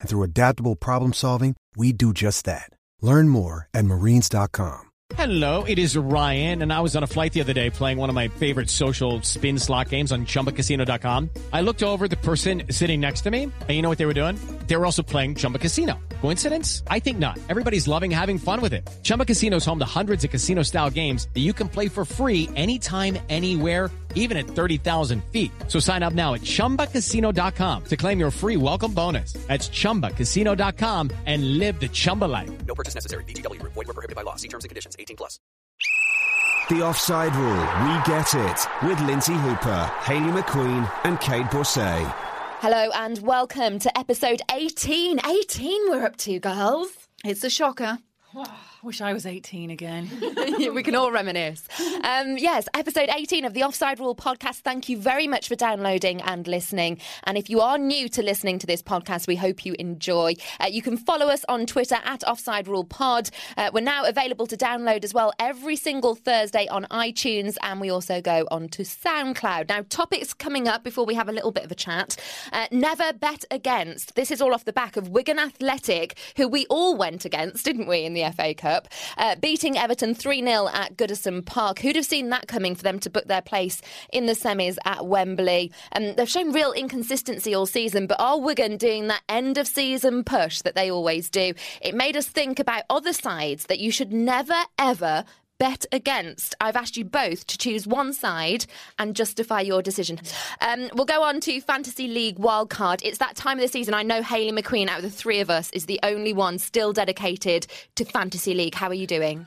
And through adaptable problem solving, we do just that. Learn more at marines.com. Hello, it is Ryan, and I was on a flight the other day playing one of my favorite social spin slot games on chumbacasino.com. I looked over the person sitting next to me, and you know what they were doing? They were also playing Chumba Casino. Coincidence? I think not. Everybody's loving having fun with it. Chumba Casino is home to hundreds of casino style games that you can play for free anytime, anywhere, even at 30,000 feet. So sign up now at chumbacasino.com to claim your free welcome bonus. That's chumbacasino.com and live the Chumba life. No purchase necessary. VGW Group. Void were prohibited by law. See terms and conditions. 18 plus. The Offside Rule. We get it. With Lynsey Hooper, Hayley McQueen, and Kait Borsay. Hello and welcome to episode 18. 18 we're up to, girls. It's a shocker. Wish I was 18 again. we can all reminisce. Um, yes, episode 18 of the Offside Rule podcast. Thank you very much for downloading and listening. And if you are new to listening to this podcast, we hope you enjoy. Uh, you can follow us on Twitter at Offside Rule Pod. Uh, we're now available to download as well every single Thursday on iTunes, and we also go on to SoundCloud. Now, topics coming up before we have a little bit of a chat. Uh, never bet against. This is all off the back of Wigan Athletic, who we all went against, didn't we, in the FA Cup? Uh, beating Everton 3 0 at Goodison Park. Who'd have seen that coming for them to book their place in the semis at Wembley? Um, they've shown real inconsistency all season, but are Wigan doing that end of season push that they always do? It made us think about other sides that you should never, ever bet against. I've asked you both to choose one side and justify your decision. Um, we'll go on to Fantasy League wildcard. It's that time of the season. I know Hayley McQueen, out of the three of us, is the only one still dedicated to Fantasy League. How are you doing?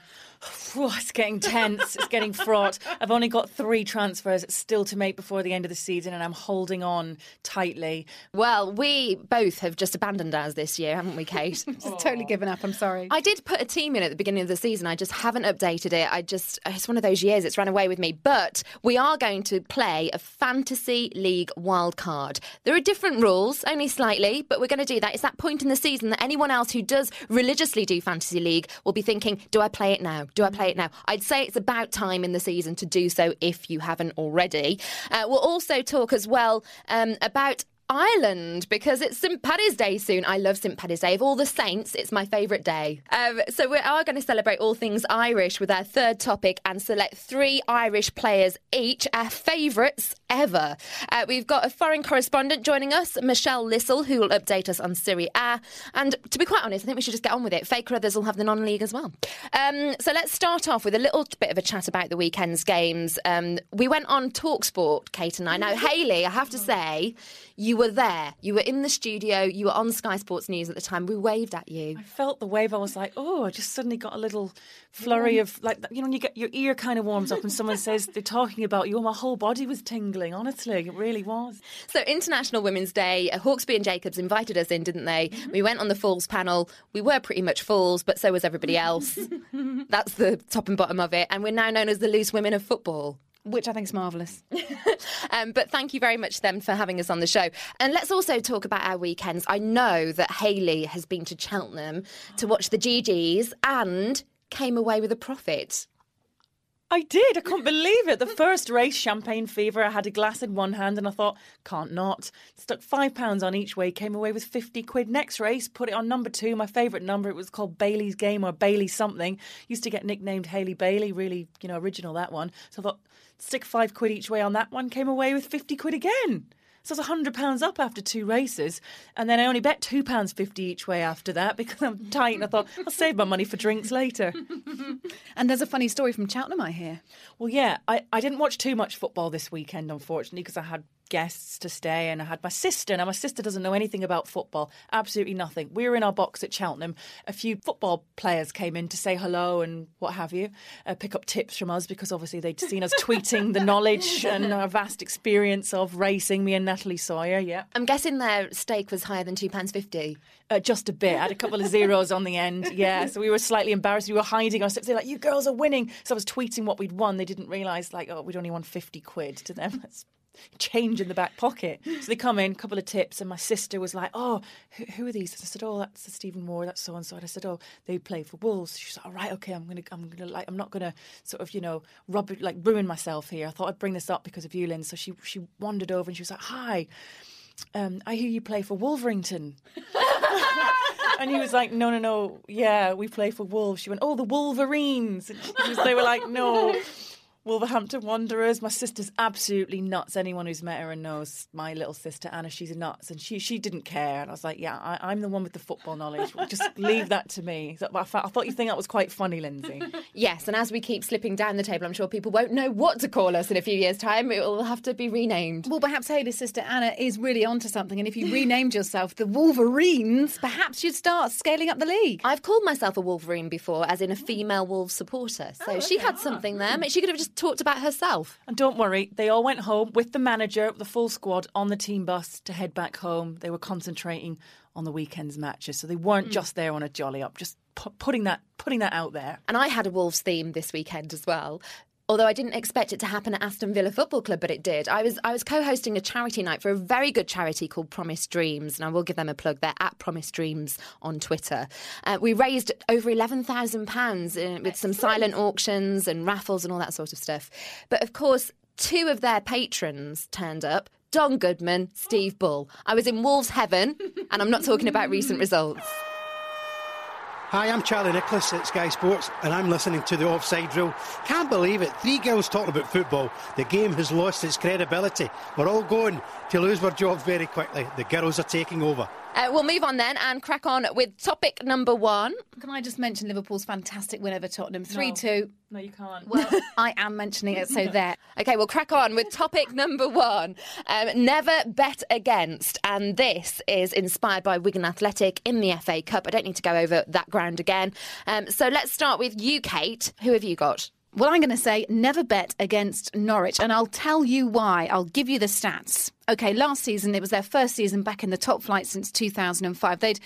Whew, it's getting tense. It's getting fraught. I've only got three transfers still to make before the end of the season, and I'm holding on tightly. Well, we both have just abandoned ours this year, haven't we, Kait? just totally given up. I'm sorry. I did put a team in at the beginning of the season. I just haven't updated it. I just, it's one of those years, it's run away with me. But we are going to play a fantasy league wild card. There are different rules, only slightly, but we're going to do that. It's that point in the season that anyone else who does religiously do fantasy league will be thinking, do I play it now? Do I play it now? I'd say it's about time in the season to do so if you haven't already. Uh, we'll also talk as well um, about Ireland because it's St Paddy's Day soon. I love St Paddy's Day. Of all the saints, it's my favourite day. Um, so we are going to celebrate all things Irish with our third topic and select three Irish players each, our favourites ever. Uh, we've got a foreign correspondent joining us, Michelle Lissel, who will update us on Serie A. And to be quite honest, I think we should just get on with it. Faye Carruthers will have the non-league as well. Um, so let's start off with a little bit of a chat about the weekend's games. Um, we went on Talksport, Kait and I. Now, Hayley, I have to say, you were there. You were in the studio. You were on Sky Sports News at the time. We waved at you. I felt the wave. I was like, oh, I just suddenly got a little flurry of like you know when you get your ear kind of warms up and someone says they're talking about you. My whole body was tingling. Honestly, it really was. So International Women's Day, uh, Hawksbee and Jacobs invited us in, didn't they? Mm-hmm. We went on the Fools panel. We were pretty much fools, but so was everybody else. That's the top and bottom of it. And we're now known as the loose women of football. Which I think is marvellous. Um, but thank you very much to them for having us on the show. And let's also talk about our weekends. I know that Hayley has been to Cheltenham to watch the GGs and came away with a profit. I did. I can't believe it. The first race, Champagne Fever, I had a glass in one hand and I thought, can't not. Stuck five pounds on each way, came away with 50 quid. Next race, put it on number two, my favourite number. It was called Bailey's Game or Bailey something. Used to get nicknamed Hayley Bailey, really, you know, original that one. So I thought, stick five quid each way on that one, came away with 50 quid again. So I was hundred pounds up after two races, and then I only bet two pounds fifty each way after that because I'm tight. And I thought I'll save my money for drinks later. And there's a funny story from Cheltenham, I hear. Well, yeah, I, I didn't watch too much football this weekend, unfortunately, because I had guests to stay and I had my sister. Now, my sister doesn't know anything about football, absolutely nothing. We were in our box at Cheltenham. A few football players came in to say hello and what have you, uh, pick up tips from us because obviously they'd seen us tweeting the knowledge and our vast experience of racing, me and Natalie Sawyer, yeah. I'm guessing their stake was higher than £2.50. Uh, just a bit. I had a couple of zeros on the end. Yeah, so we were slightly embarrassed. We were hiding our steps. They're like, "You girls are winning." So I was tweeting what we'd won. They didn't realise, like, oh, we'd only won fifty quid. To them, that's change in the back pocket. So they come in, a couple of tips, and my sister was like, "Oh, who, who are these?" I said, "Oh, that's the Stephen Moore. That's so and so." I said, "Oh, they play for Wolves." She's like, "All right, okay. I'm gonna, I'm gonna like, I'm not gonna sort of, you know, rub like ruin myself here. I thought I'd bring this up because of you, Lynn." So she, she wandered over and she was like, "Hi." Um, I hear you play for Wolverington. and he was like, no, no, no. Yeah, we play for Wolves. She went, oh, the Wolverines. And was- they were like, no. Wolverhampton Wanderers. My sister's absolutely nuts. Anyone who's met her and knows my little sister Anna, she's nuts, and she she didn't care. And I was like, yeah, I, I'm the one with the football knowledge. Just leave that to me. So I, thought- I thought you think that was quite funny, Lynsey. Yes, and as we keep slipping down the table, I'm sure people won't know what to call us in a few years' time. It will have to be renamed. Well, perhaps Hayley's sister Anna is really onto something, and if you renamed yourself the Wolverines, perhaps you'd start scaling up the league. I've called myself a Wolverine before, as in a female Wolves supporter. So oh, she had something there. She could have just talked about herself. And don't worry, they all went home with the manager, the full squad, on the team bus to head back home. They were concentrating on the weekend's matches, so they weren't mm. just there on a jolly up. Just pu- putting that putting that out there. And I had a Wolves theme this weekend as well. Although I didn't expect it to happen at Aston Villa Football Club, but it did. I was I was co-hosting a charity night for a very good charity called Promise Dreams, and I will give them a plug. They're at Promise Dreams on Twitter. Uh, we raised over eleven thousand pounds with some silent auctions and raffles and all that sort of stuff. But of course, two of their patrons turned up. Don Goodman, Steve Bull. I was in Wolves heaven, and I'm not talking about recent results. Hi, I'm Charlie Nicholas at Sky Sports, and I'm listening to the offside rule. Can't believe it. Three girls talking about football. The game has lost its credibility. We're all going to lose our jobs very quickly. The girls are taking over. Uh, we'll move on then and crack on with topic number one. Can I just mention Liverpool's fantastic win over Tottenham? 3 2. No, you can't. Well, I am mentioning it, so there. Okay, we'll crack on with topic number one. Um, never bet against. And this is inspired by Wigan Athletic in the FA Cup. I don't need to go over that ground again. Um, so let's start with you, Kait. Who have you got? Well, I'm going to say never bet against Norwich, and I'll tell you why. I'll give you the stats. Okay, last season it was their first season back in the top flight since 2005. They'd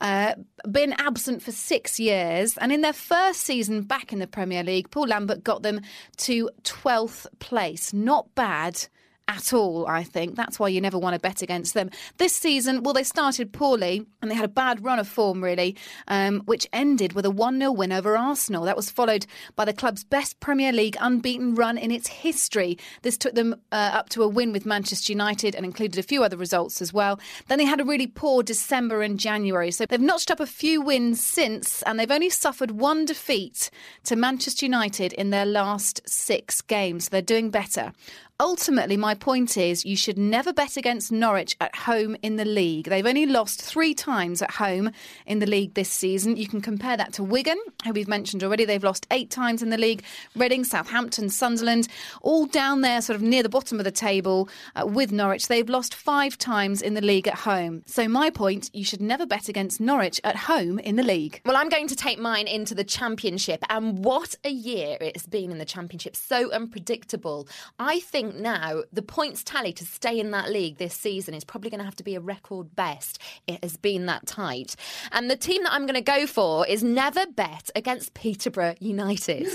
uh, been absent for six years, and in their first season back in the Premier League, Paul Lambert got them to 12th place. Not bad at all, I think. That's why you never want to bet against them. This season, well, they started poorly and they had a bad run of form, really, um, which ended with a 1 0 win over Arsenal. That was followed by the club's best Premier League unbeaten run in its history. This took them uh, up to a win with Manchester United and included a few other results as well. Then they had a really poor December and January. So they've notched up a few wins since, and they've only suffered one defeat to Manchester United in their last six games. They're doing better. Ultimately, my point is you should never bet against Norwich at home in the league. They've only lost three times at home in the league this season. You can compare that to Wigan, who we've mentioned already. They've lost eight times in the league. Reading, Southampton, Sunderland, all down there, sort of near the bottom of the table uh, with Norwich. They've lost five times in the league at home. So, my point you should never bet against Norwich at home in the league. Well, I'm going to take mine into the championship, and what a year it's been in the championship. So unpredictable. I think now the points tally to stay in that league this season is probably going to have to be a record best. It has been that tight. And the team that I'm going to go for is never bet against Peterborough United.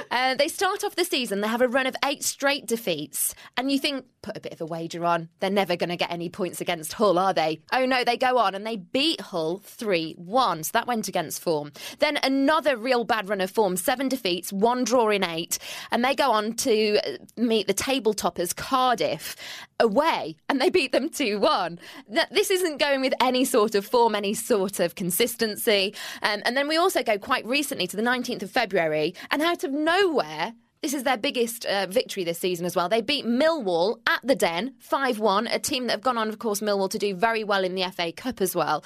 uh, they start off the season, they have a run of eight straight defeats, and you think, put a bit of a wager on, they're never going to get any points against Hull, are they? Oh no, they go on and they beat Hull 3 1. So that went against form. Then another real bad run of form, seven defeats, one draw in eight, and they go on to uh, meet the table toppers Cardiff away and they beat them 2 1. This isn't going with any sort of form, any sort of consistency. Um, and then we also go quite recently to the 19th of February, and out of nowhere, This is their biggest uh, victory this season as well. They beat Millwall at the Den 5 1, a team that have gone on, of course, Millwall to do very well in the FA Cup as well.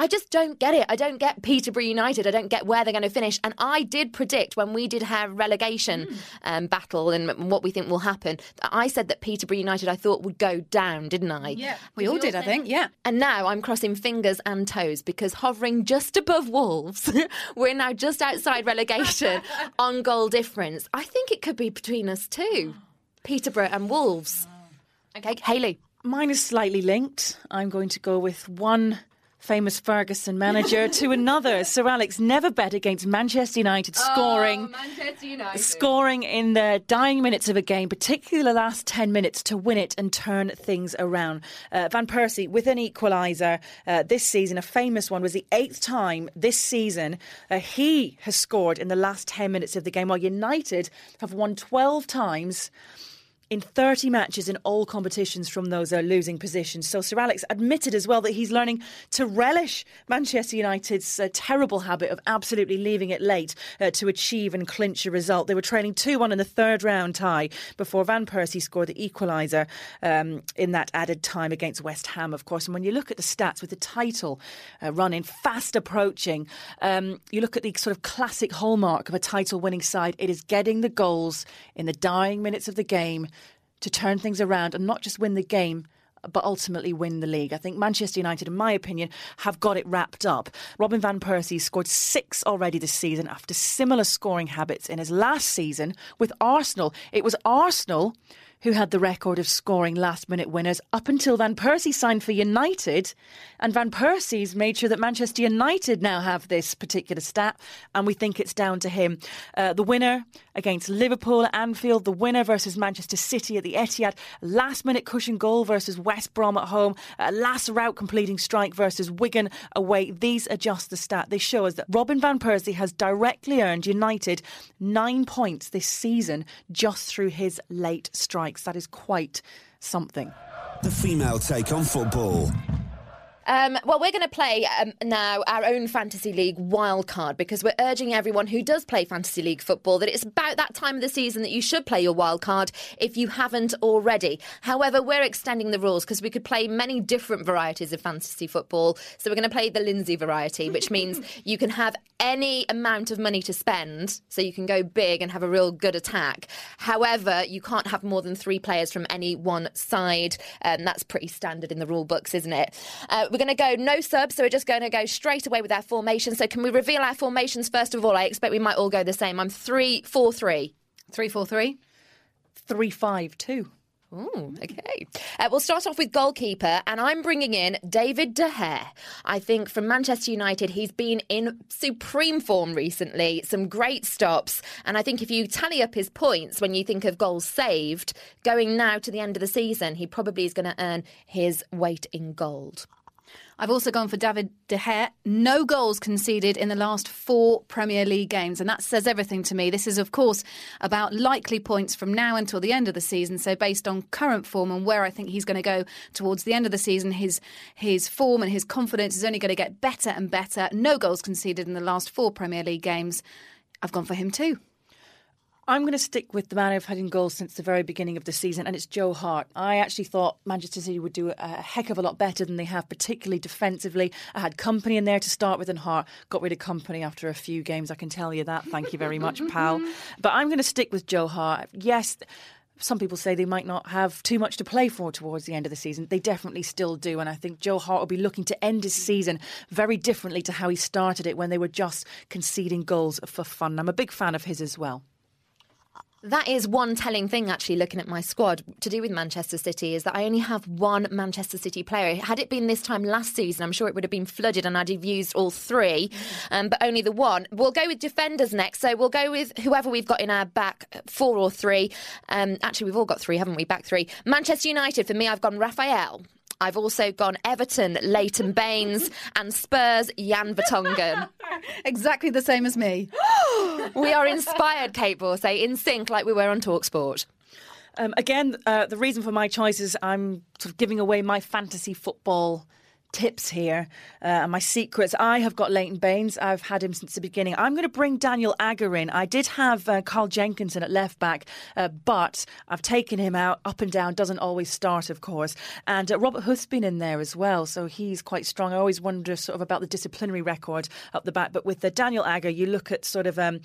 I just don't get it. I don't get Peterborough United. I don't get where they're going to finish. And I did predict when we did have relegation Hmm. um, battle and what we think will happen. I said that Peterborough United I thought would go down, didn't I? Yeah, we all did, I think. Yeah. And now I'm crossing fingers and toes because hovering just above Wolves, we're now just outside relegation on goal difference. I think it could be between us two, Peterborough and Wolves. Okay, Hayley. Mine is slightly linked. I'm going to go with one famous Ferguson manager to another. Sir Alex never bet against Manchester United scoring. Oh, Manchester United. Scoring in the dying minutes of a game, particularly the last 10 minutes, to win it and turn things around. Uh, Van Persie with an equaliser uh, this season, a famous one, was the eighth time this season uh, he has scored in the last 10 minutes of the game, while United have won 12 times in 30 matches in all competitions from those uh, losing positions. So Sir Alex admitted as well that he's learning to relish Manchester United's uh, terrible habit of absolutely leaving it late uh, to achieve and clinch a result. They were trailing 2 1 in the third round tie before Van Persie scored the equaliser um, in that added time against West Ham, of course. And when you look at the stats with the title uh, running fast approaching, um, you look at the sort of classic hallmark of a title winning side, it is getting the goals in the dying minutes of the game to turn things around and not just win the game. But ultimately win the league. I think Manchester United, in my opinion, have got it wrapped up. Robin Van Persie scored six already this season after similar scoring habits in his last season with Arsenal. It was Arsenal who had the record of scoring last minute winners up until Van Persie signed for United. And Van Persie's made sure that Manchester United now have this particular stat, and we think it's down to him. Uh, the winner against Liverpool at Anfield, the winner versus Manchester City at the Etihad, last minute cushion goal versus West Brom at home, uh, last route completing strike versus Wigan away. These are just the stat. They show us that Robin Van Persie has directly earned United nine points this season just through his late strikes. That is quite something. The female take on football. Um, well, we're going to play um, now our own Fantasy League wildcard because we're urging everyone who does play Fantasy League football that it's about that time of the season that you should play your wildcard if you haven't already. However, we're extending the rules because we could play many different varieties of fantasy football. So we're going to play the Lynsey variety, which means you can have any amount of money to spend, so you can go big and have a real good attack. However, you can't have more than three players from any one side. Um, that's pretty standard in the rule books, isn't it? Uh, we're going to go no subs, so we're just going to go straight away with our formation. So can we reveal our formations first of all? I expect we might all go the same. I'm three, four, three. Three, four, three. Three, five, two. Ooh, okay. Uh, we'll start off with goalkeeper, and I'm bringing in David De Gea. I think from Manchester United, he's been in supreme form recently, some great stops. And I think if you tally up his points when you think of goals saved, going now to the end of the season, he probably is going to earn his weight in gold. I've also gone for David De Gea. No goals conceded in the last four Premier League games, and that says everything to me. This is, of course, about likely points from now until the end of the season. So, based on current form and where I think he's going to go towards the end of the season, his his form and his confidence is only going to get better and better. No goals conceded in the last four Premier League games. I've gone for him too. I'm going to stick with the man who've had in goals since the very beginning of the season, and it's Joe Hart. I actually thought Manchester City would do a heck of a lot better than they have, particularly defensively. I had Kompany in there to start with, and Hart got rid of Kompany after a few games. I can tell you that. Thank you very much, pal. But I'm going to stick with Joe Hart. Yes. Some people say they might not have too much to play for towards the end of the season. They definitely still do. And I think Joe Hart will be looking to end his season very differently to how he started it when they were just conceding goals for fun. I'm a big fan of his as well. That is one telling thing, actually, looking at my squad to do with Manchester City, is that I only have one Manchester City player. Had it been this time last season, I'm sure it would have been flooded and I'd have used all three, um, but only the one. We'll go with defenders next. So we'll go with whoever we've got in our back, four or three. Um, actually, we've all got three, haven't we? Back three. Manchester United, for me, I've gone Rafael. I've also gone Everton, Leighton Baines, and Spurs, Jan Vertonghen. Exactly the same as me. we are inspired, Kait Borsay, in sync like we were on Talksport. Um, again, uh, the reason for my choice is I'm sort of giving away my fantasy football tips here uh, and my secrets. I have got Leighton Baines. I've had him since the beginning. I'm going to bring Daniel Agger in. I did have uh, Carl Jenkinson at left back, uh, but I've taken him out up and down. Doesn't always start, of course. And uh, Robert Huth's been in there as well, so he's quite strong. I always wonder sort of about the disciplinary record up the back. But with the Daniel Agger, you look at sort of. Um,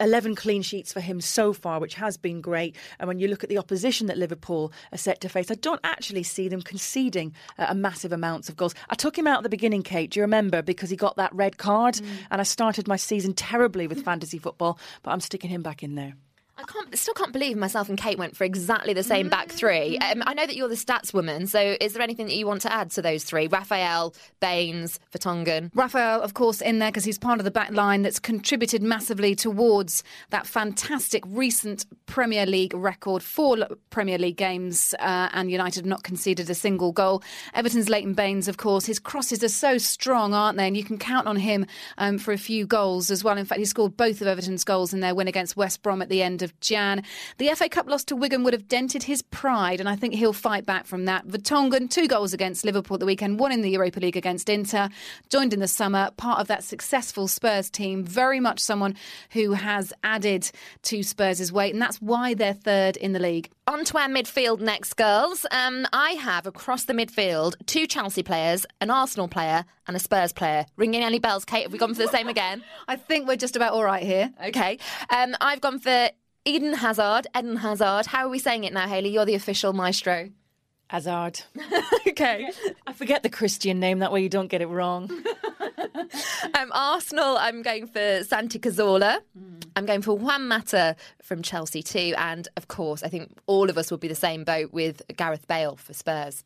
11 clean sheets for him so far, which has been great. And when you look at the opposition that Liverpool are set to face, I don't actually see them conceding uh, a massive amounts of goals. I took him out at the beginning, Kait. Do you remember? Because he got that red card, mm. and I started my season terribly with fantasy football, but I'm sticking him back in there. I can't, still can't believe myself and Kate went for exactly the same back three. Um, I know that you're the stats woman, so is there anything that you want to add to those three? Rafael, Baines, Vertonghen. Rafael, of course, in there because he's part of the back line that's contributed massively towards that fantastic recent Premier League record. Four Premier League games, uh, and United not conceded a single goal. Everton's Leighton Baines, of course, his crosses are so strong, aren't they? And you can count on him um, for a few goals as well. In fact, he scored both of Everton's goals in their win against West Brom at the end of of Jan. The FA Cup loss to Wigan would have dented his pride, and I think he'll fight back from that. Vertonghen, two goals against Liverpool at the weekend, one in the Europa League against Inter, joined in the summer, part of that successful Spurs team. Very much someone who has added to Spurs' weight, and that's why they're third in the league. On to our midfield next, girls. Um, I have across the midfield two Chelsea players, an Arsenal player, and a Spurs player. Ringing any bells, Kait? Have we gone for the same again? I think we're just about all right here. Okay. Um, I've gone for Eden Hazard, Eden Hazard. How are we saying it now, Hayley? You're the official maestro. Hazard. okay. I forget the Christian name, that way you don't get it wrong. um, Arsenal, I'm going for Santi Cazorla. Mm. I'm going for Juan Mata from Chelsea too. And of course, I think all of us will be the same boat with Gareth Bale for Spurs.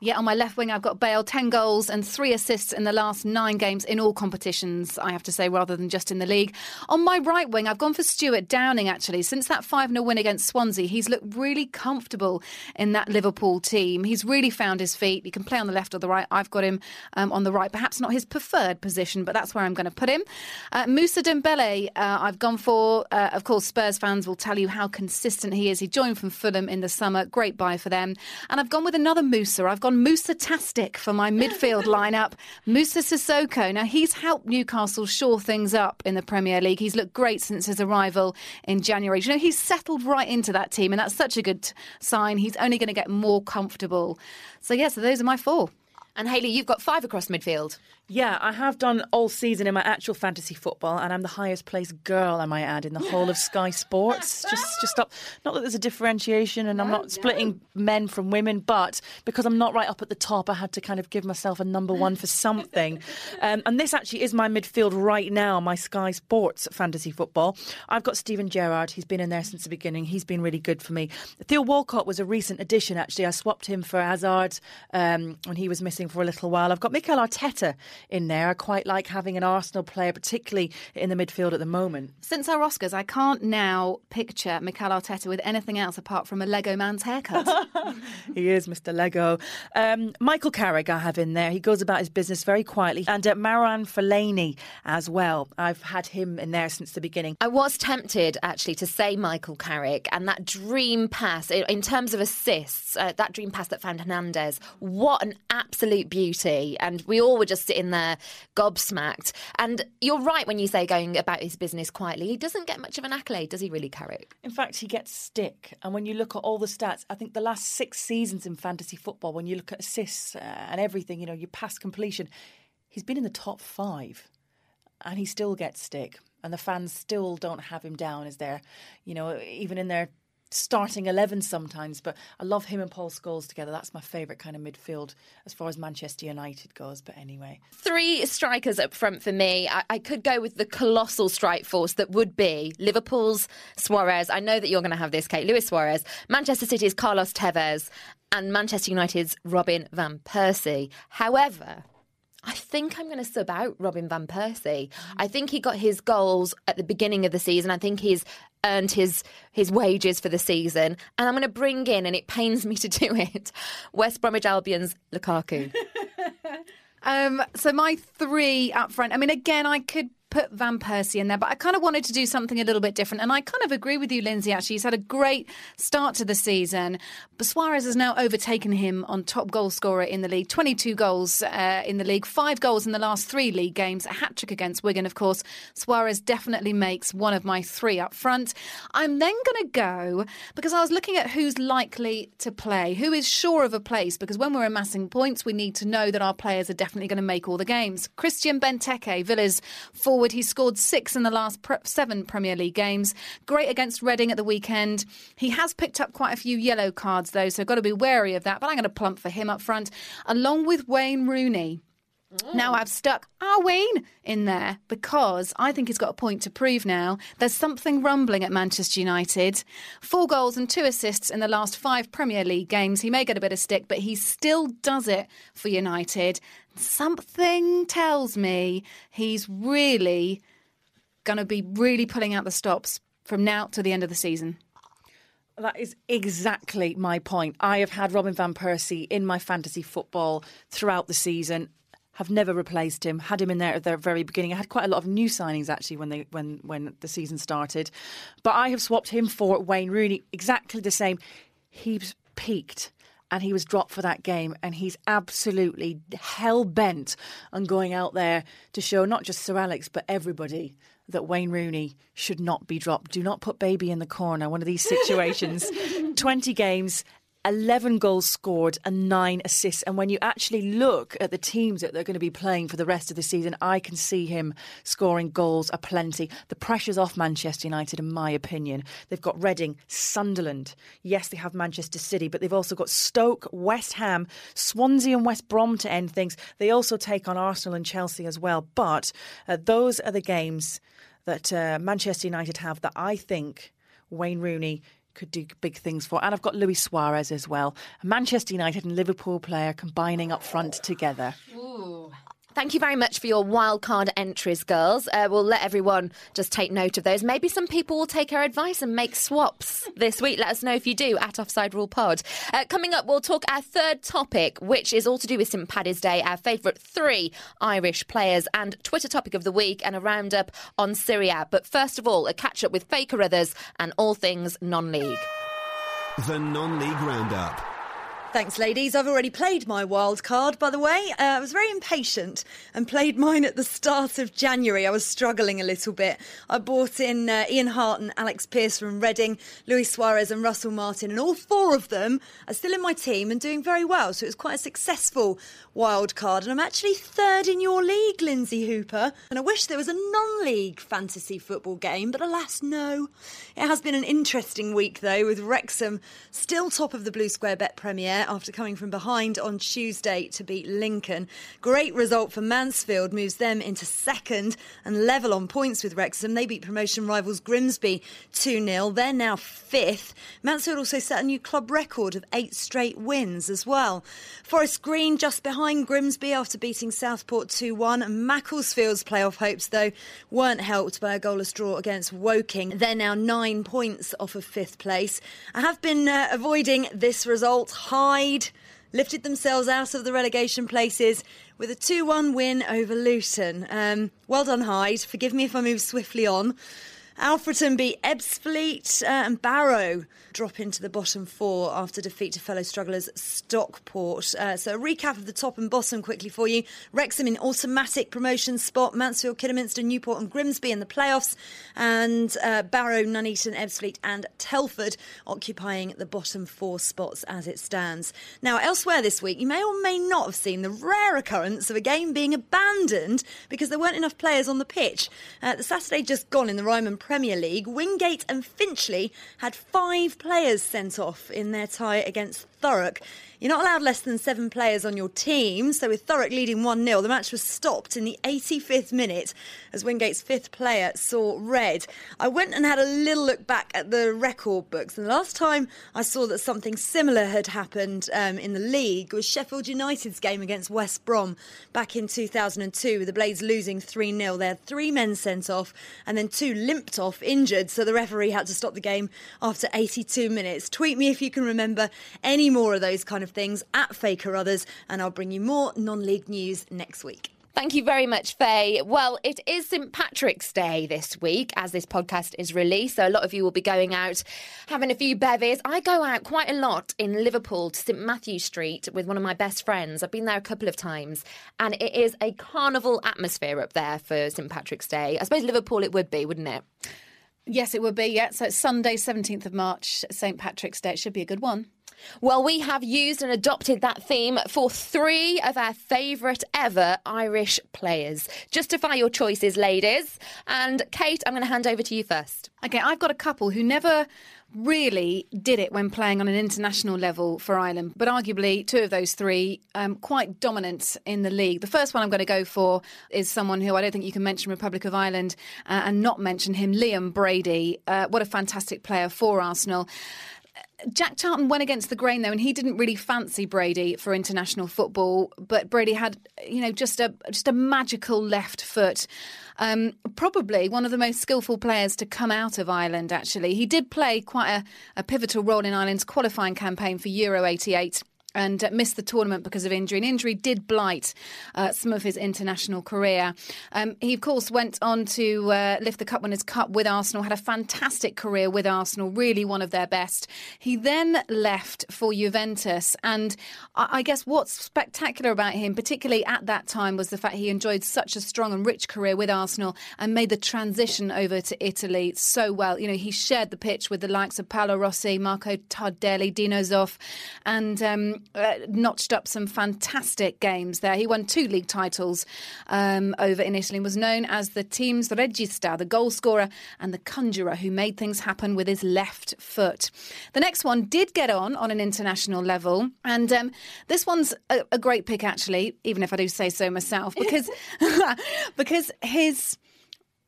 Yeah, on my left wing, I've got Bale, 10 goals and three assists in the last nine games in all competitions, I have to say, rather than just in the league. On my right wing, I've gone for Stewart Downing, actually. Since that 5 0 win against Swansea, he's looked really comfortable in that Liverpool team. He's really found his feet. He can play on the left or the right. I've got him um, on the right, perhaps not his preferred position, but that's where I'm going to put him. Uh, Moussa Dembele, uh, I've gone for. Uh, of course, Spurs fans will tell you how consistent he is. He joined from Fulham in the summer. Great buy for them. And I've gone with another Moussa. I've gone gone Musa Tastic for my midfield lineup. Moussa Sissoko. Now, he's helped Newcastle shore things up in the Premier League. He's looked great since his arrival in January. You know, he's settled right into that team, and that's such a good sign. He's only going to get more comfortable. So, yeah, so those are my four. And Hayley, you've got five across midfield. Yeah, I have done all season in my actual fantasy football, and I'm the highest placed girl, I might add, in the whole of Sky Sports. just, just stop. Not that there's a differentiation, and I'm not splitting men from women, but because I'm not right up at the top, I had to kind of give myself a number one for something. um, and this actually is my midfield right now, my Sky Sports fantasy football. I've got Steven Gerrard. He's been in there since the beginning. He's been really good for me. Theo Walcott was a recent addition. Actually, I swapped him for Hazard um, when he was missing for a little while. I've got Mikel Arteta in there. I quite like having an Arsenal player, particularly in the midfield at the moment. Since our Oscars, I can't now picture Mikel Arteta with anything else apart from a Lego man's haircut. he is Mr. Lego. Um, Michael Carrick, I have in there. He goes about his business very quietly. And uh, Marouane Fellaini as well. I've had him in there since the beginning. I was tempted, actually, to say Michael Carrick and that dream pass in terms of assists, uh, that dream pass that found Hernandez. What an absolute beauty. And we all were just sitting there gobsmacked. And you're right when you say going about his business quietly. He doesn't get much of an accolade, does he really, Carrick? In fact, he gets stick. And when you look at all the stats, I think the last six seasons in fantasy football, when you look at assists uh, and everything, you know, your pass completion, he's been in the top five and he still gets stick. And the fans still don't have him down as their, you know, even in their starting 11 sometimes, but I love him and Paul Scholes together. That's my favourite kind of midfield as far as Manchester United goes. But anyway. Three strikers up front for me. I, I could go with the colossal strike force that would be Liverpool's Suarez. I know that you're going to have this, Kait. Luis Suarez. Manchester City's Carlos Tevez. And Manchester United's Robin Van Persie. However, I think I'm going to sub out Robin Van Persie. Mm. I think he got his goals at the beginning of the season. I think he's earned his his wages for the season, and I'm going to bring in, and it pains me to do it, West Bromwich Albion's Lukaku. um, so my three up front. I mean, again, I could put Van Persie in there, but I kind of wanted to do something a little bit different. And I kind of agree with you, Lynsey, actually. He's had a great start to the season. But Suarez has now overtaken him on top goal scorer in the league 22 goals uh, in the league, five goals in the last three league games, a hat trick against Wigan, of course. Suarez definitely makes one of my three up front. I'm then going to go because I was looking at who's likely to play, who is sure of a place, because when we're amassing points, we need to know that our players are definitely going to make all the games. Christian Benteke, Villa's forward, he scored six in the last pre- seven Premier League games. Great against Reading at the weekend. He has picked up quite a few yellow cards, though, so got to be wary of that. But I'm going to plump for him up front, along with Wayne Rooney. Now I've stuck our Wayne in there because I think he's got a point to prove now. There's something rumbling at Manchester United. Four goals and two assists in the last five Premier League games. He may get a bit of stick, but he still does it for United. Something tells me he's really going to be really pulling out the stops from now to the end of the season. That is exactly my point. I have had Robin Van Persie in my fantasy football throughout the season. Have never replaced him. Had him in there at the very beginning. I had quite a lot of new signings actually when they when when the season started, but I have swapped him for Wayne Rooney. Exactly the same. He's peaked and he was dropped for that game and he's absolutely hell bent on going out there to show not just Sir Alex but everybody that Wayne Rooney should not be dropped. Do not put baby in the corner. One of these situations. 20 games, 11 goals scored and 9 assists. And when you actually look at the teams that they're going to be playing for the rest of the season, I can see him scoring goals aplenty. The pressure's off Manchester United, in my opinion. They've got Reading, Sunderland. Yes, they have Manchester City, but they've also got Stoke, West Ham, Swansea, and West Brom to end things. They also take on Arsenal and Chelsea as well. But uh, those are the games that uh, Manchester United have that I think Wayne Rooney could do big things for. And I've got Luis Suarez as well. A Manchester United and Liverpool player combining up front together. Ooh. Thank you very much for your wildcard entries, girls. Uh, we'll let everyone just take note of those. Maybe some people will take our advice and make swaps this week. Let us know if you do at Offside Rule Pod. Uh, coming up, we'll talk our third topic, which is all to do with St Paddy's Day, our favourite three Irish players, and Twitter topic of the week, and a roundup on Serie A. But first of all, a catch up with Faye Carruthers and all things non league. The non league roundup. Thanks, ladies. I've already played my wild card, by the way. Uh, I was very impatient and played mine at the start of January. I was struggling a little bit. I bought in uh, Ian Harte and Alex Pearce from Reading, Luis Suarez and Russell Martin, and all four of them are still in my team and doing very well. So it was quite a successful wild card. And I'm actually third in your league, Lynsey Hooper. And I wish there was a non league fantasy football game, but alas, no. It has been an interesting week, though, with Wrexham still top of the Blue Square Bet Premier after coming from behind on Tuesday to beat Lincoln. Great result for Mansfield, moves them into second and level on points with Wrexham. They beat promotion rivals Grimsby 2 0. They're now fifth. Mansfield also set a new club record of eight straight wins as well. Forest Green just behind Grimsby after beating Southport 2 1. Macclesfield's playoff hopes, though, weren't helped by a goalless draw against Woking. They're now nine points off of fifth place. I have been uh, avoiding this result. Hyde lifted themselves out of the relegation places with a 2 1 win over Luton. Um, well done, Hyde. Forgive me if I move swiftly on. Alfreton beat Ebbsfleet uh, and Barrow drop into the bottom four after defeat to fellow strugglers Stockport. Uh, so a recap of the top and bottom quickly for you. Wrexham in automatic promotion spot, Mansfield, Kidderminster, Newport and Grimsby in the playoffs, and uh, Barrow, Nuneaton, Ebbsfleet and Telford occupying the bottom four spots as it stands. Now, elsewhere this week, you may or may not have seen the rare occurrence of a game being abandoned because there weren't enough players on the pitch. Uh, the Saturday just gone in the Ryman Premier League, Wingate and Finchley had five players sent off in their tie against Thurrock. You're not allowed less than seven players on your team, so with Thurrock leading 1 0, the match was stopped in the 85th minute as Wingate's fifth player saw red. I went and had a little look back at the record books, and the last time I saw that something similar had happened um, in the league was Sheffield United's game against West Brom back in 2002, with the Blades losing 3 0. They had three men sent off, and then two limped off injured, so the referee had to stop the game after 82 minutes. Tweet me if you can remember any more of those kind of things at Faye Carruthers, and I'll bring you more non league news next week. Thank you very much, Faye. Well, it is St. Patrick's Day this week as this podcast is released. So a lot of you will be going out having a few bevies. I go out quite a lot in Liverpool to St. Mathew Street with one of my best friends. I've been there a couple of times and it is a carnival atmosphere up there for St. Patrick's Day. I suppose Liverpool it would be, wouldn't it? Yes, it would be. Yeah, so it's Sunday, 17th of March, St. Patrick's Day. It should be a good one. Well, we have used and adopted that theme for three of our favourite ever Irish players. Justify your choices, ladies. And Kate, I'm going to hand over to you first. Okay, I've got a couple who never really did it when playing on an international level for Ireland, but arguably two of those three um, quite dominant in the league. The first one I'm going to go for is someone who I don't think you can mention Republic of Ireland uh, and not mention him, Liam Brady. Uh, what a fantastic player for Arsenal. Jack Charlton went against the grain though, and he didn't really fancy Brady for international football. But Brady had, you know, just a just a magical left foot. Um, probably one of the most skillful players to come out of Ireland. Actually, he did play quite a, a pivotal role in Ireland's qualifying campaign for Euro '88 and uh, missed the tournament because of injury. And injury did blight uh, some of his international career. Um, he, of course, went on to uh, lift the Cup Winners' Cup with Arsenal, had a fantastic career with Arsenal, really one of their best. He then left for Juventus. And I, I guess what's spectacular about him, particularly at that time, was the fact he enjoyed such a strong and rich career with Arsenal and made the transition over to Italy so well. You know, he shared the pitch with the likes of Paolo Rossi, Marco Tardelli, Dino Zoff, and um, uh, notched up some fantastic games there. He won two league titles um, over in Italy and was known as the team's regista, the goal scorer and the conjurer who made things happen with his left foot. The next one did get on on an international level, and um, this one's a, a great pick actually, even if I do say so myself, because because his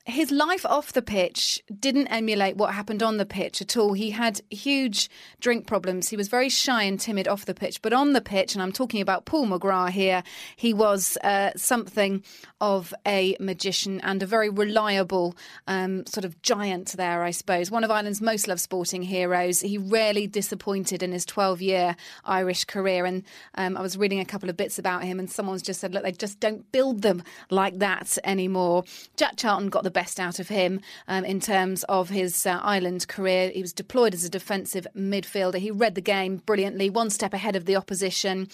his life off the pitch didn't emulate what happened on the pitch at all. He had huge drink problems. He was very shy and timid off the pitch, but on the pitch, and I'm talking about Paul McGrath here, he was uh, something of a magician and a very reliable um, sort of giant there, I suppose. One of Ireland's most loved sporting heroes. He rarely disappointed in his 12 year Irish career. And um, I was reading a couple of bits about him, and someone's just said, look, they just don't build them like that anymore. Jack Charlton got the best out of him um, in terms of his uh, Ireland career. He was deployed as a defensive midfielder. He read the game brilliantly, one step ahead of the opposition.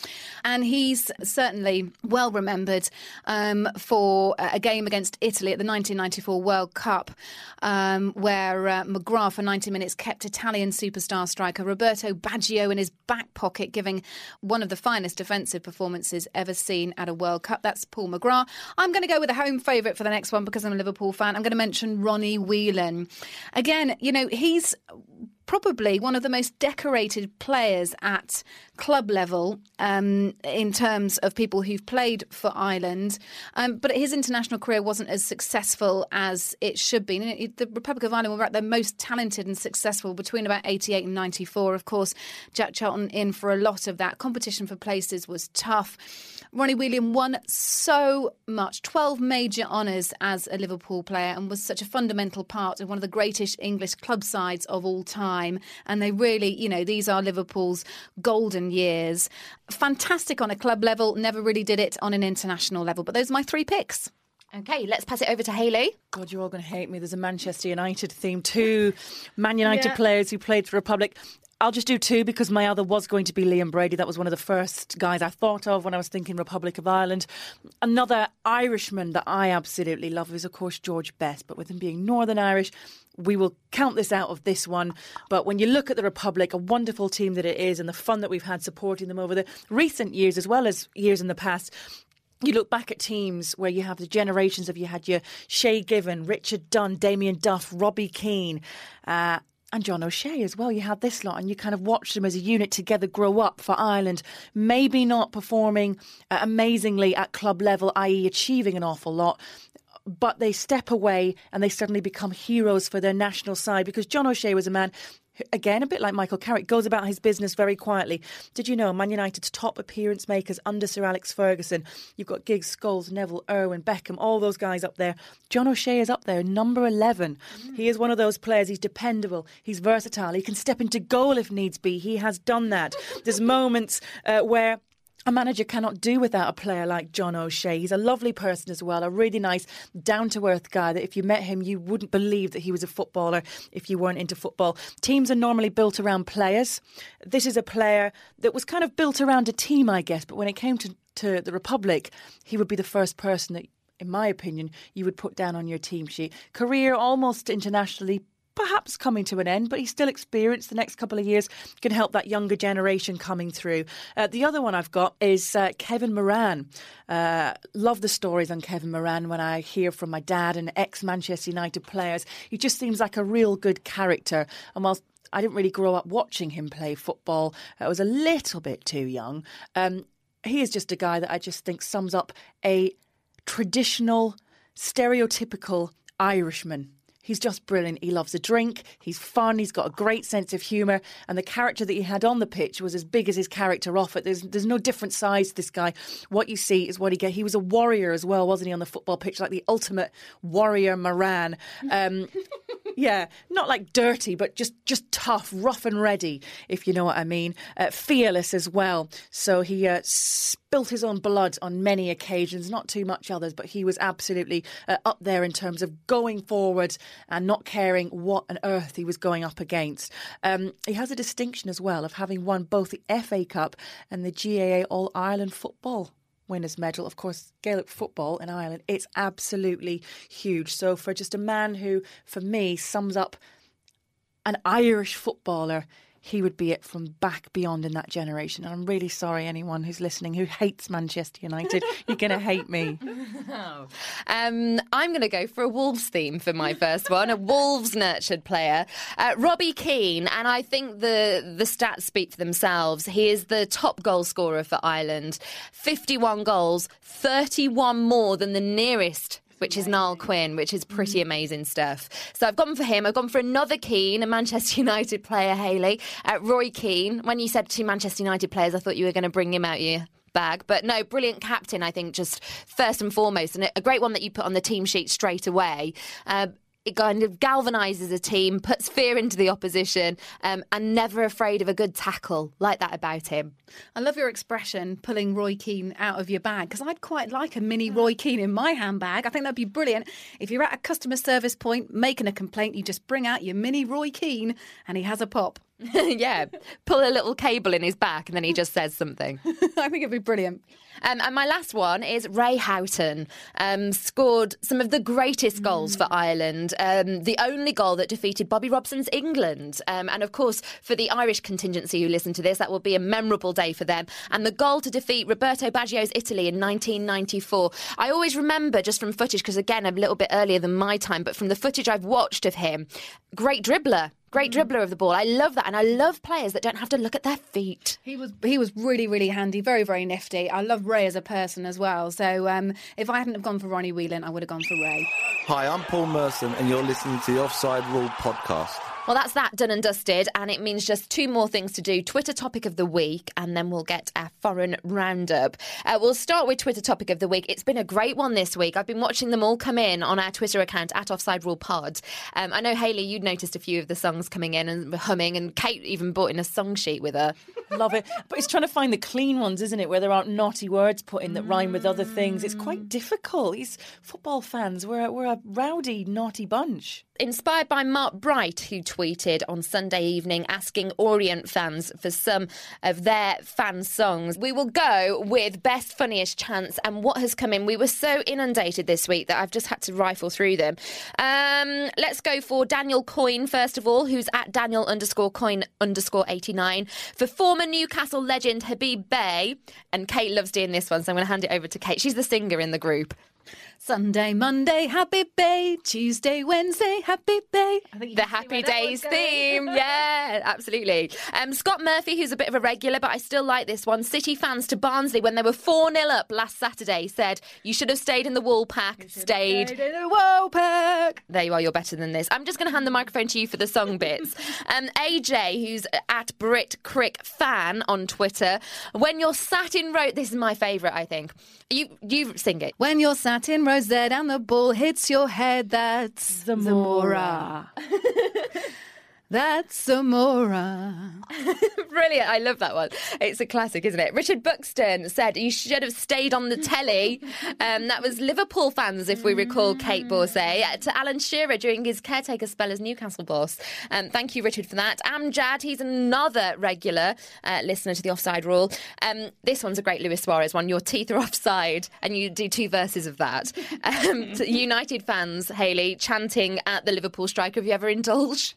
And he's certainly well remembered um, for a game against Italy at the 1994 World Cup, um, where uh, McGrath for 90 minutes kept Italian superstar striker Roberto Baggio in his back pocket, giving one of the finest defensive performances ever seen at a World Cup. That's Paul McGrath. I'm going to go with a home favourite for the next one because I'm a Liverpool fan. I'm going to mention Ronnie Whelan. Again, you know, he's probably one of the most decorated players at club level um, in terms of people who've played for Ireland. Um, but his international career wasn't as successful as it should be. The Republic of Ireland were at their most talented and successful between about 88 and 94. Of course, Jack Charlton in for a lot of that. Competition for places was tough. Ronnie Whelan won so much 12 major honours as a Liverpool player and was such a fundamental part of one of the greatest English club sides of all time. And they really, you know, these are Liverpool's golden years. Fantastic on a club level, never really did it on an international level. But those are my three picks. Okay, let's pass it over to Hayley. God, you're all going to hate me. There's a Manchester United theme. Two Man United Yeah. players who played for Republic. I'll just do two because my other was going to be Liam Brady. That was one of the first guys I thought of when I was thinking Republic of Ireland. Another Irishman that I absolutely love is, of course, George Best. But with him being Northern Irish, we will count this out of this one. But when you look at the Republic, a wonderful team that it is, and the fun that we've had supporting them over the recent years as well as years in the past, you look back at teams where you have the generations of you had your Shay Given, Richard Dunne, Damien Duff, Robbie Keane. Uh, and John O'Shea as well. You had this lot, and you kind of watched them as a unit together grow up for Ireland. Maybe not performing uh, amazingly at club level, i.e., achieving an awful lot, but they step away and they suddenly become heroes for their national side because John O'Shea was a man. Again, a bit like Michael Carrick, goes about his business very quietly. Did you know Man United's top appearance makers under Sir Alex Ferguson? You've got Giggs, Scholes, Neville, Irwin, Beckham, all those guys up there. John O'Shea is up there, number 11. He is one of those players, he's dependable, he's versatile, he can step into goal if needs be. He has done that. There's moments uh, where a manager cannot do without a player like John O'Shea. He's a lovely person as well, a really nice, down to earth guy that if you met him, you wouldn't believe that he was a footballer if you weren't into football. Teams are normally built around players. This is a player that was kind of built around a team, I guess, but when it came to, to the Republic, he would be the first person that in my opinion, you would put down on your team sheet. Career almost internationally, perhaps coming to an end, but he's still experienced. The next couple of years can help that younger generation coming through. Uh, the other one I've got is uh, Kevin Moran. Uh, love the stories on Kevin Moran when I hear from my dad and ex Manchester United players. He just seems like a real good character. And whilst I didn't really grow up watching him play football, I was a little bit too young. Um, he is just a guy that I just think sums up a traditional, stereotypical Irishman. He's just brilliant. He loves a drink. He's fun. He's got a great sense of humour. And the character that he had on the pitch was as big as his character off it. There's, there's no different size to this guy. What you see is what he get. He was a warrior as well, wasn't he, on the football pitch? Like the ultimate warrior Moran. Um, yeah, not like dirty, but just, just tough, rough and ready, if you know what I mean. Uh, fearless as well. So he uh, spilt his own blood on many occasions, not too much others, but he was absolutely uh, up there in terms of going forward and not caring what on earth he was going up against. Um, he has a distinction as well of having won both the FA Cup and the GAA All Ireland Football winners medal. Of course, Gaelic football in Ireland, it's absolutely huge. So for just a man who, for me, sums up an Irish footballer he would be it from back beyond in that generation. And I'm really sorry, anyone who's listening who hates Manchester United, you're going to hate me. Um, I'm going to go for a Wolves theme for my first one, a Wolves nurtured player, uh, Robbie Keane. And I think the, the stats speak for themselves. He is the top goal scorer for Ireland 51 goals, 31 more than the nearest which is Niall Quinn, which is pretty amazing stuff. So I've gone for him. I've gone for another Keane, a Manchester United player, Hayley, uh, Roy Keane. When you said two Manchester United players, I thought you were going to bring him out your bag. But no, brilliant captain, I think, just first and foremost, and a great one that you put on the team sheet straight away. Uh, it kind of galvanises a team, puts fear into the opposition, um, and never afraid of a good tackle. Like that about him. I love your expression, pulling Roy Keane out of your bag, because I'd quite like a mini Roy Keane in my handbag. I think that'd be brilliant. If you're at a customer service point making a complaint, you just bring out your mini Roy Keane and he has a pop. yeah, pull a little cable in his back and then he just says something. I think it'd be brilliant. Um, and my last one is Ray Houghton. Um, scored some of the greatest goals for Ireland. Um, the only goal that defeated Bobby Robson's England. Um, and of course, for the Irish contingency who listen to this, that will be a memorable day for them. And the goal to defeat Roberto Baggio's Italy in 1994. I always remember just from footage, because again, a little bit earlier than my time, but from the footage I've watched of him, great dribbler. Great dribbler of the ball. I love that, and I love players that don't have to look at their feet. He was he was really really handy, very very nifty. I love Ray as a person as well. So um, if I hadn't have gone for Ronnie Whelan, I would have gone for Ray. Hi, I'm Paul Merson, and you're listening to the Offside Rule podcast. Well, that's that done and dusted, and it means just two more things to do. Twitter topic of the week, and then we'll get our foreign roundup. Uh, we'll start with Twitter topic of the week. It's been a great one this week. I've been watching them all come in on our Twitter account at Offside Rule Pod. Um, I know Hayley, you'd noticed a few of the songs coming in and humming, and Kait even brought in a song sheet with her. Love it. But it's trying to find the clean ones, isn't it? Where there aren't naughty words put in that rhyme with other things. It's quite difficult. These football fans, we're, we're a rowdy, naughty bunch. Inspired by Mark Bright, who tweeted on Sunday evening asking Orient fans for some of their fan songs. We will go with Best Funniest Chance and what has come in. We were so inundated this week that I've just had to rifle through them. Um, let's go for Daniel Coyne, first of all, who's at Daniel underscore Coyne underscore 89. For former Newcastle legend Habib Beye. And Kait loves doing this one, so I'm going to hand it over to Kait. She's the singer in the group. Sunday, Monday, happy bay. Tuesday, Wednesday, happy bay. the Happy Days theme. Yeah, absolutely. Um, Scott Murphy, who's a bit of a regular, but I still like this one. City fans to Barnsley when they were 4 0 up last Saturday said, You should have stayed in the wool pack. Stayed. in the wool pack. There you are, you're better than this. I'm just going to hand the microphone to you for the song bits. Um, AJ, who's at Brit Crick Fan on Twitter, when you're sat in road, this is my favourite, I think. You you sing it. When you're sat in there and the ball hits your head, that's Zamora. That's Zamora. Brilliant. I love that one. It's a classic, isn't it? Richard Buxton said you should have stayed on the telly. Um, that was Liverpool fans, if we recall Kait Borsay. Uh, To Alan Shearer during his caretaker spell as Newcastle boss. Um, thank you, Richard, for that. Amjad, he's another regular uh, listener to the offside rule. Um, this one's a great Luis Suarez one. Your teeth are offside, and you do two verses of that. Um, United fans, Hayley, chanting at the Liverpool striker. Have you ever indulged?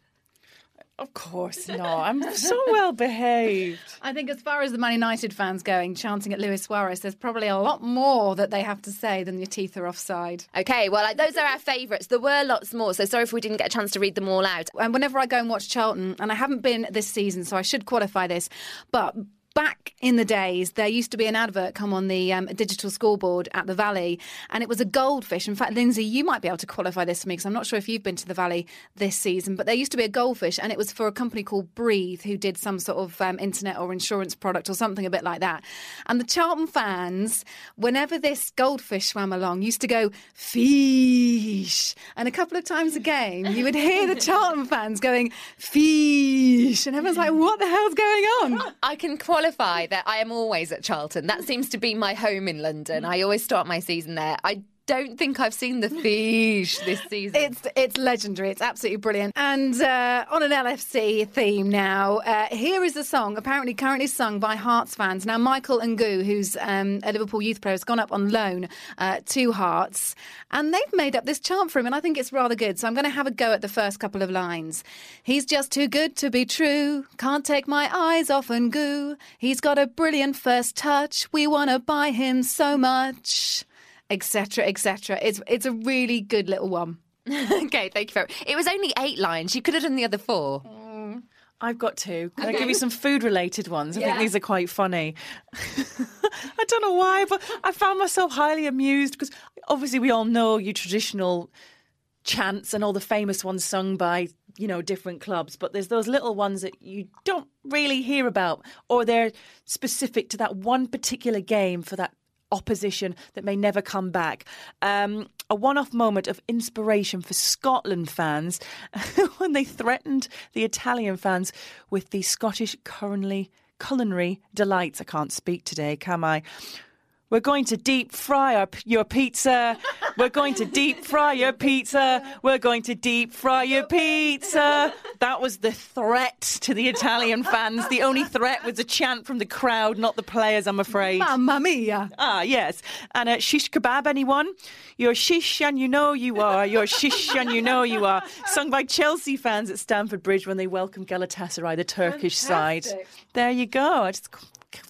Of course not. I'm so well behaved. I think, as far as the Man United fans going, chanting at Luis Suarez, there's probably a lot more that they have to say than your teeth are offside. Okay, well, like, those are our favourites. There were lots more, so sorry if we didn't get a chance to read them all out. And whenever I go and watch Charlton, and I haven't been this season, so I should qualify this, but back in the days, there used to be an advert come on the um, digital scoreboard at the Valley, and it was a goldfish. In fact, Lynsey, you might be able to qualify this for me because I'm not sure if you've been to the Valley this season, but there used to be a goldfish, and it was for a company called Breathe, who did some sort of um, internet or insurance product or something a bit like that. And the Charlton fans, whenever this goldfish swam along, used to go fish, and a couple of times a game, you would hear the Charlton fans going fish, and everyone's like, "What the hell's going on?" I can qualify that I am always at Charlton. That seems to be my home in London. I always start my season there. I don't think I've seen the fish this season. It's it's legendary. It's absolutely brilliant. And uh, on an LFC theme now, uh, here is a song apparently currently sung by Hearts fans. Now, Michael Ngoo, who's um, a Liverpool youth player, has gone up on loan uh, to Hearts, and they've made up this chant for him, and I think it's rather good. So I'm going to have a go at the first couple of lines. He's just too good to be true. Can't take my eyes off Ngoo. He's got a brilliant first touch. We want to buy him so much etc., etc. It's it's a really good little one. okay, thank you very much. It was only eight lines. You could have done the other four. Mm, I've got two. Can I give you some food related ones? I Yeah. think these are quite funny. I don't know why, but I found myself highly amused because obviously we all know your traditional chants and all the famous ones sung by you know different clubs but there's those little ones that you don't really hear about or they're specific to that one particular game for that opposition that may never come back. Um, a one-off moment of inspiration for Scotland fans when they threatened the Italian fans with the Scottish culinary culinary delights. I can't speak today can I we're going to deep fry our, your pizza. We're going to deep fry your pizza. We're going to deep fry your pizza. That was the threat to the Italian fans. The only threat was a chant from the crowd, not the players, I'm afraid. Mamma mia. Ah, yes. And uh, shish kebab, anyone? You're shish and you know you are. You're shish and you know you are. Sung by Chelsea fans at Stamford Bridge when they welcomed Galatasaray, the Turkish side. There you go. I just,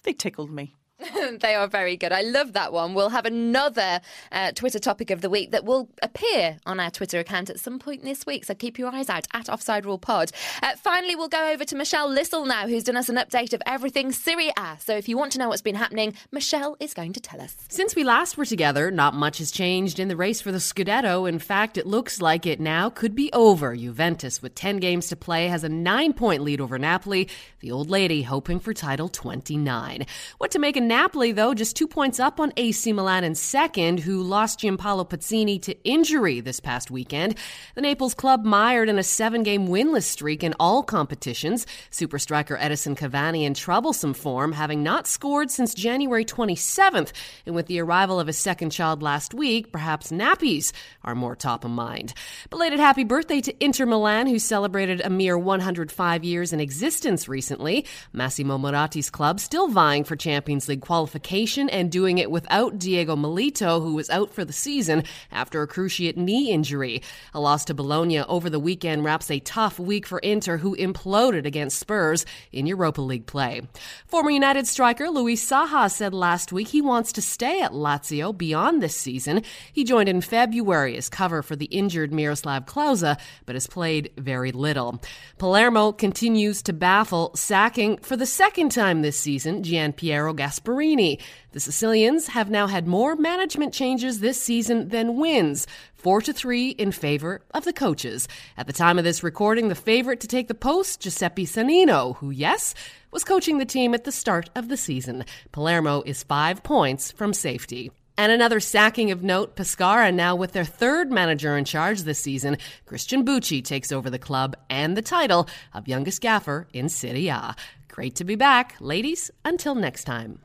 they tickled me. they are very good. I love that one. We'll have another uh, Twitter topic of the week that will appear on our Twitter account at some point this week. So keep your eyes out at Offside Rule Pod. Uh, finally, we'll go over to Michelle Lissel now, who's done us an update of everything Serie A. So if you want to know what's been happening, Michelle is going to tell us. Since we last were together, not much has changed in the race for the Scudetto. In fact, it looks like it now could be over. Juventus, with 10 games to play, has a nine point lead over Napoli, the old lady hoping for title 29. What to make of Napoli, though, just two points up on AC Milan in second, who lost Giampaolo Pazzini to injury this past weekend. The Naples club mired in a seven game winless streak in all competitions. Super striker Edinson Cavani in troublesome form, having not scored since January 27th. And with the arrival of his second child last week, perhaps nappies are more top of mind. Belated happy birthday to Inter Milan, who celebrated a mere 105 years in existence recently. Massimo Moratti's club still vying for Champions League qualification and doing it without Diego Milito, who was out for the season after a cruciate knee injury. A loss to Bologna over the weekend wraps a tough week for Inter, who imploded against Spurs in Europa League play. Former United striker Luis Saha said last week he wants to stay at Lazio beyond this season. He joined in February as cover for the injured Miroslav Klose, but has played very little. Palermo continues to baffle, sacking for the second time this season Gian Piero Gasparini. The Sicilians have now had more management changes this season than wins. Four to three in favor of the coaches. At the time of this recording, the favorite to take the post, Giuseppe Sannino, who, yes, was coaching the team at the start of the season. Palermo is five points from safety. And another sacking of note, Pescara now with their third manager in charge this season. Cristian Bucchi takes over the club and the title of youngest gaffer in Serie A. Great to be back. Ladies, until next time.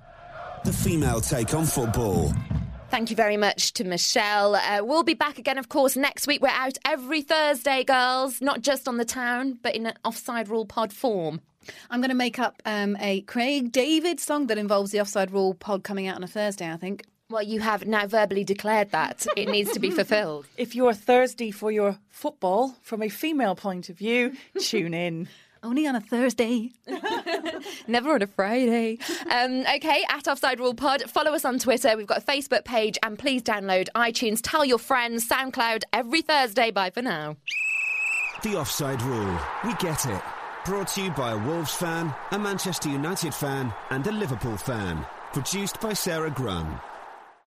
The female take on football. Thank you very much to Michelle. Uh, we'll be back again, of course, next week. We're out every Thursday, girls, not just on the town, but in an offside rule pod form. I'm going to make up um, a Craig David song that involves the Offside Rule pod coming out on a Thursday, I think. Well, you have now verbally declared that. It needs to be fulfilled. If you're thirsty for your football from a female point of view, tune in. Only on a Thursday. Never on a Friday. Um, okay, at Offside Rule Pod. Follow us on Twitter. We've got a Facebook page. And please download iTunes. Tell your friends. SoundCloud every Thursday. Bye for now. The offside rule. We get it. Brought to you by a Wolves fan, a Manchester United fan, and a Liverpool fan. Produced by Sarah Grun.